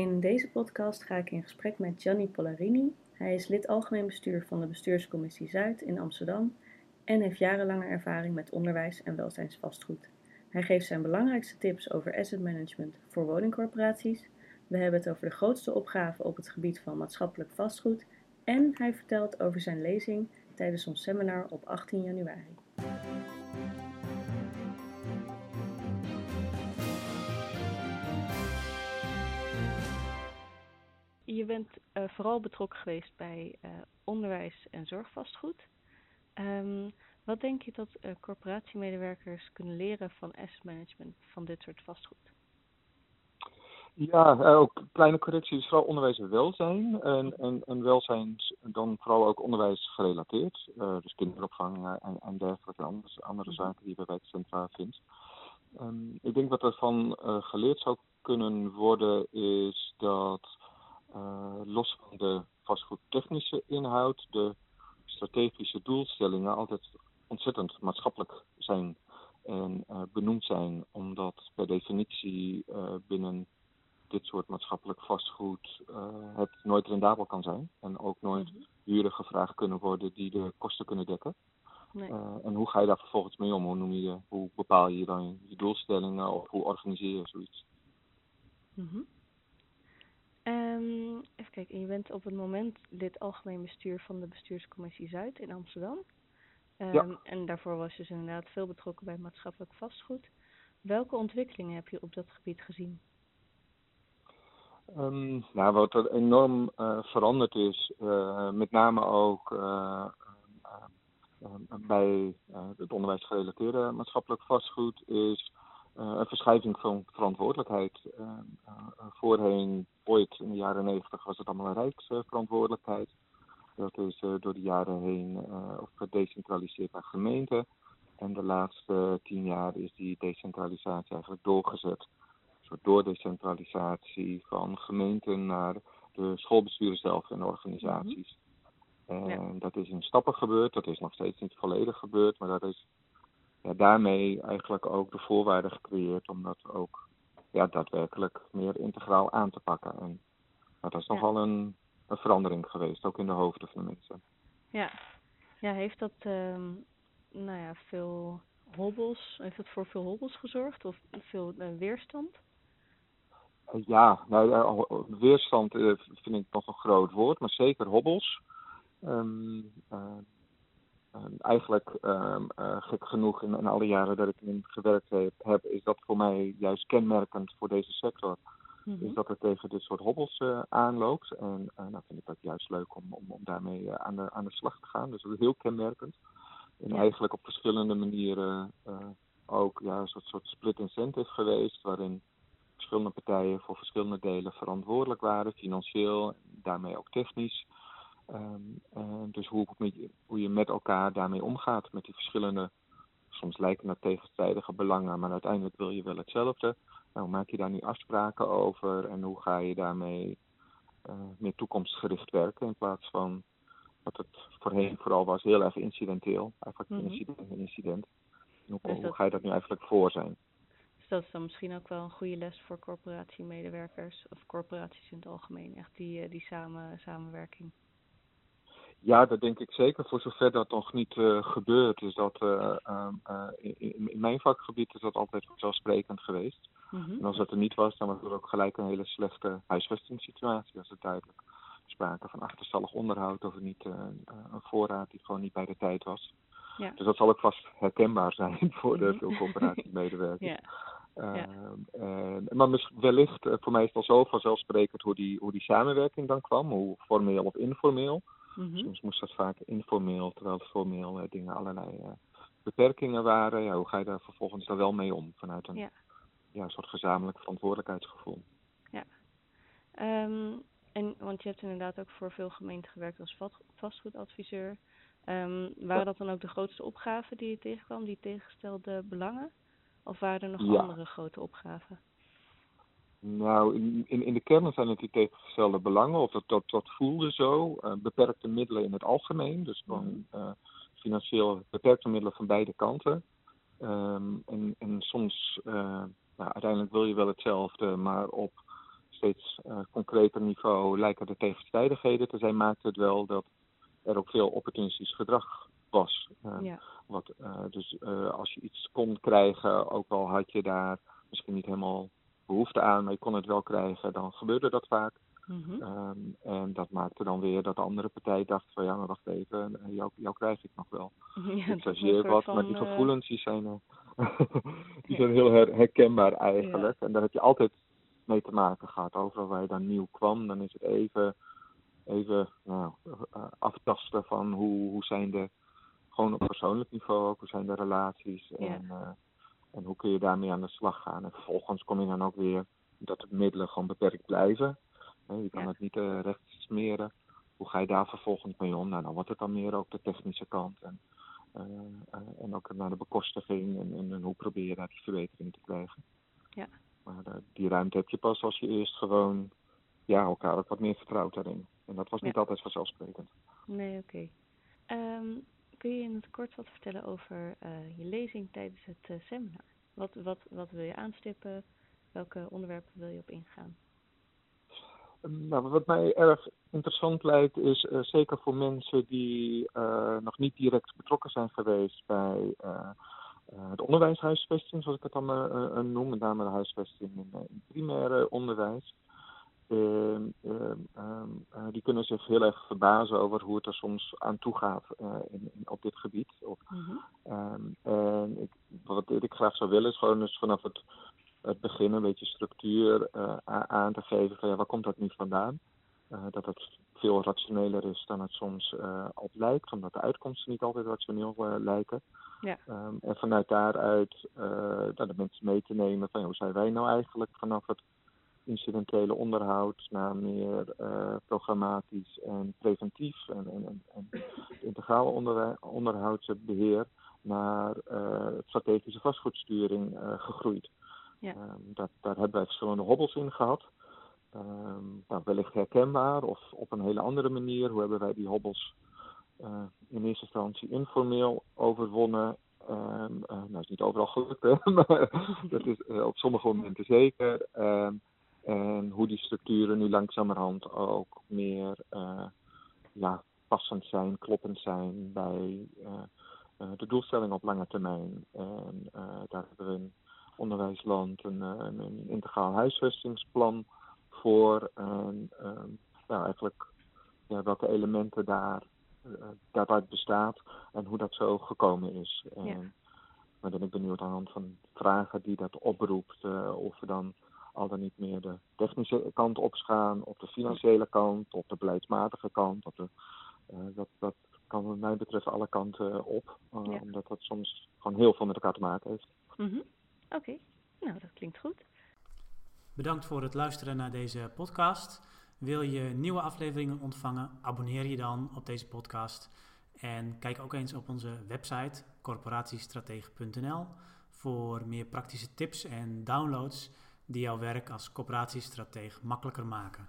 In deze podcast ga ik in gesprek met Gianni Polarini. Hij is lid algemeen bestuur van de Bestuurscommissie Zuid in Amsterdam en heeft jarenlange ervaring met onderwijs en welzijnsvastgoed. Hij geeft zijn belangrijkste tips over asset management voor woningcorporaties. We hebben het over de grootste opgaven op het gebied van maatschappelijk vastgoed en hij vertelt over zijn lezing tijdens ons seminar op 18 januari. Je bent uh, vooral betrokken geweest bij uh, onderwijs en zorgvastgoed. Um, wat denk je dat uh, corporatiemedewerkers kunnen leren van asset management van dit soort vastgoed? Ja, ook kleine correcties, vooral onderwijs en welzijn. En, en, en welzijn dan vooral ook onderwijs gerelateerd. Dus kinderopvang en, en dergelijke andere, andere mhm. zaken die je bij wijkcentra vindt. Um, ik denk wat ervan geleerd zou kunnen worden is dat los van de vastgoedtechnische inhoud, de strategische doelstellingen altijd ontzettend maatschappelijk zijn en uh, benoemd zijn, omdat per definitie uh, binnen dit soort maatschappelijk vastgoed uh, het nooit rendabel kan zijn en ook nooit mm huren gevraagd kunnen worden die de kosten kunnen dekken. Nee. en hoe ga je daar vervolgens mee om? Hoe, noem je, hoe bepaal je dan je doelstellingen of hoe organiseer je zoiets? Mm -hmm. Um, even kijken, je bent op het moment lid algemeen bestuur van de bestuurscommissie Zuid in Amsterdam. Um, ja. En daarvoor was je dus inderdaad veel betrokken bij maatschappelijk vastgoed. Welke ontwikkelingen heb je op dat gebied gezien? Um, nou, wat er enorm uh, veranderd is, uh, met name ook uh, bij het onderwijsgerelateerde maatschappelijk vastgoed, is een verschuiving van verantwoordelijkheid. voorheen, ooit in de jaren negentig, was het allemaal een rijksverantwoordelijkheid. Dat is door de jaren heen uh, gedecentraliseerd naar gemeenten. En de laatste tien jaar is die decentralisatie eigenlijk doorgezet. Een soort doordecentralisatie van gemeenten naar de schoolbesturen zelf en organisaties. Mm -hmm. En ja. dat is in stappen gebeurd. Dat is nog steeds niet volledig gebeurd. Maar dat is ja, daarmee eigenlijk ook de voorwaarden gecreëerd om dat ook ja, daadwerkelijk meer integraal aan te pakken. En dat is nogal ja. een een verandering geweest, ook in de hoofden van de mensen. Ja, ja heeft dat uh, nou ja, veel hobbels, heeft dat voor veel hobbels gezorgd of veel uh, weerstand? Uh, ja, nou, weerstand uh, vind ik nog een groot woord, maar zeker hobbels. Um, eigenlijk um, gek genoeg in, in, alle jaren dat ik in gewerkt heb, heb, is dat voor mij juist kenmerkend voor deze sector mm-hmm. is dat het tegen dit soort hobbels uh, aanloopt. En uh, nou vind ik dat juist leuk om, om, om daarmee aan, de, aan de slag te gaan. Dus dat is heel kenmerkend. En ja. eigenlijk op verschillende manieren ook ja, een soort, soort split incentive geweest, waarin verschillende partijen voor verschillende delen verantwoordelijk waren, financieel, daarmee ook technisch. Um, dus hoe, hoe je met elkaar daarmee omgaat, met die verschillende, soms lijken het tegenstrijdige belangen, maar uiteindelijk wil je wel hetzelfde. Nou, maak je daar nu afspraken over en hoe ga je daarmee uh, meer toekomstgericht werken in plaats van wat het voorheen vooral was, heel erg incidenteel. Eigenlijk mm-hmm. incident en incident. hoe, dus hoe ga je dat nu eigenlijk voor zijn? Dus dat is dan misschien ook wel een goede les voor corporatiemedewerkers of corporaties in het algemeen, echt die, die samen, samenwerking. Ja, dat denk ik zeker. Voor zover dat nog niet uh, gebeurt, is dat uh, uh, in, in, mijn vakgebied is dat altijd vanzelfsprekend geweest. Mm-hmm. En als dat er niet was, dan was er ook gelijk een hele slechte huisvestingssituatie. Als er duidelijk sprake van achterstallig onderhoud of niet een voorraad die gewoon niet bij de tijd was. Ja. Dus dat zal ook vast herkenbaar zijn voor de veel coöperatiemedewerkers. ja. Ja. Uh, maar wellicht, voor mij is het al zo vanzelfsprekend hoe die, hoe die samenwerking dan kwam, hoe formeel of informeel. Mm-hmm. Soms moest dat vaak informeel, terwijl het formeel uh, dingen allerlei uh, beperkingen waren. Ja, hoe ga je daar vervolgens dan wel mee om vanuit een, ja. Ja, een soort gezamenlijk verantwoordelijkheidsgevoel? Ja. Um, en, want je hebt inderdaad ook voor veel gemeenten gewerkt als vastgoedadviseur. Um, waren dat dan ook de grootste opgaven die je tegenkwam, die tegengestelde belangen? Of waren er nog andere grote opgaven? Nou, in, in, in de kern zijn het die tegengestelde belangen, of dat, dat, dat voelde zo. Uh, beperkte middelen in het algemeen, dus van uh, financieel beperkte middelen van beide kanten. Um, en, en soms, uh, nou, uiteindelijk wil je wel hetzelfde, maar op steeds concreter niveau lijken er tegenstrijdigheden te zijn, maakte het wel dat er ook veel opportunistisch gedrag was. Ja. Wat, dus als je iets kon krijgen, ook al had je daar misschien niet helemaal behoefte aan, maar je kon het wel krijgen, dan gebeurde dat vaak. Mhm. Ehm, en dat maakte dan weer dat de andere partij dacht van ja, maar wacht even, eh, jou, jou krijg ik nog wel. Ja, ik je wat, maar die eh, gevoelens die zijn, uh, die zijn heel herkenbaar eigenlijk. En daar heb je altijd mee te maken gehad. Overal waar je dan nieuw kwam, dan is het even, even nou, aftasten van hoe, hoe zijn de, gewoon op persoonlijk niveau ook, hoe zijn de relaties. En, en hoe kun je daarmee aan de slag gaan. En vervolgens kom je dan ook weer dat de middelen gewoon beperkt blijven. Je kan het niet uh, recht smeren. Hoe ga je daar vervolgens mee om? Nou, dan wordt het dan meer ook de technische kant. En, uh, uh, en ook naar de bekostiging en, en, en, hoe probeer je daar die verbetering te krijgen. Ja. Maar die ruimte heb je pas als je eerst gewoon ja, elkaar ook wat meer vertrouwt daarin. En dat was niet altijd vanzelfsprekend. Nee, oké. Ehm, kun je in het kort wat vertellen over je lezing tijdens het seminar? Wat, wat, wat wil je aanstippen? Welke onderwerpen wil je op ingaan? Nou, wat mij erg interessant lijkt is uh, zeker voor mensen die nog niet direct betrokken zijn geweest bij het onderwijshuisvesting, zoals ik het dan noem, met name de huisvesting in, in primaire onderwijs. Ehm, ehm, ehm, die kunnen zich heel erg verbazen over hoe het er soms aan toe gaat in, in, op dit gebied. Of, mm en ik, wat ik graag zou willen is gewoon dus vanaf het het begin een beetje structuur uh, aan te geven van ja, waar komt dat nu vandaan? Dat het veel rationeler is dan het soms op lijkt, omdat de uitkomsten niet altijd rationeel lijken. Ja. Um, en vanuit daaruit de mensen mee te nemen van ja, hoe zijn wij nou eigenlijk vanaf het incidentele onderhoud naar meer programmatisch en preventief en, en, en, en integrale onder, onderhoudsbeheer naar strategische vastgoedsturing gegroeid. Ja. Ehm, dat, daar hebben wij verschillende hobbels in gehad. Um, nou, wellicht herkenbaar of op een hele andere manier. Hoe hebben wij die hobbels uh, in eerste instantie informeel overwonnen? Um, uh, nou, is niet overal gelukt, maar dat is uh, op sommige momenten zeker. En hoe die structuren nu langzamerhand ook meer ja, passend zijn, kloppend zijn bij de doelstelling op lange termijn. En daar hebben we een onderwijsland een, eh, een, integraal huisvestingsplan voor. En ja, eigenlijk ja, welke elementen daar, daaruit bestaat en hoe dat zo gekomen is. En, ja. Maar ben ik benieuwd aan de hand van vragen die dat oproept, uh, of we dan al dan niet meer de technische kant opsgaan, op de financiële kant, op de beleidsmatige kant. Op de, dat, dat kan wat mij betreft alle kanten op, omdat dat soms gewoon heel veel met elkaar te maken heeft. Mm Oké, nou dat klinkt goed. Bedankt voor het luisteren naar deze podcast. Wil je nieuwe afleveringen ontvangen? Abonneer je dan op deze podcast. En kijk ook eens op onze website corporatiestratege.nl voor meer praktische tips en downloads die jouw werk als corporatiestratege makkelijker maken.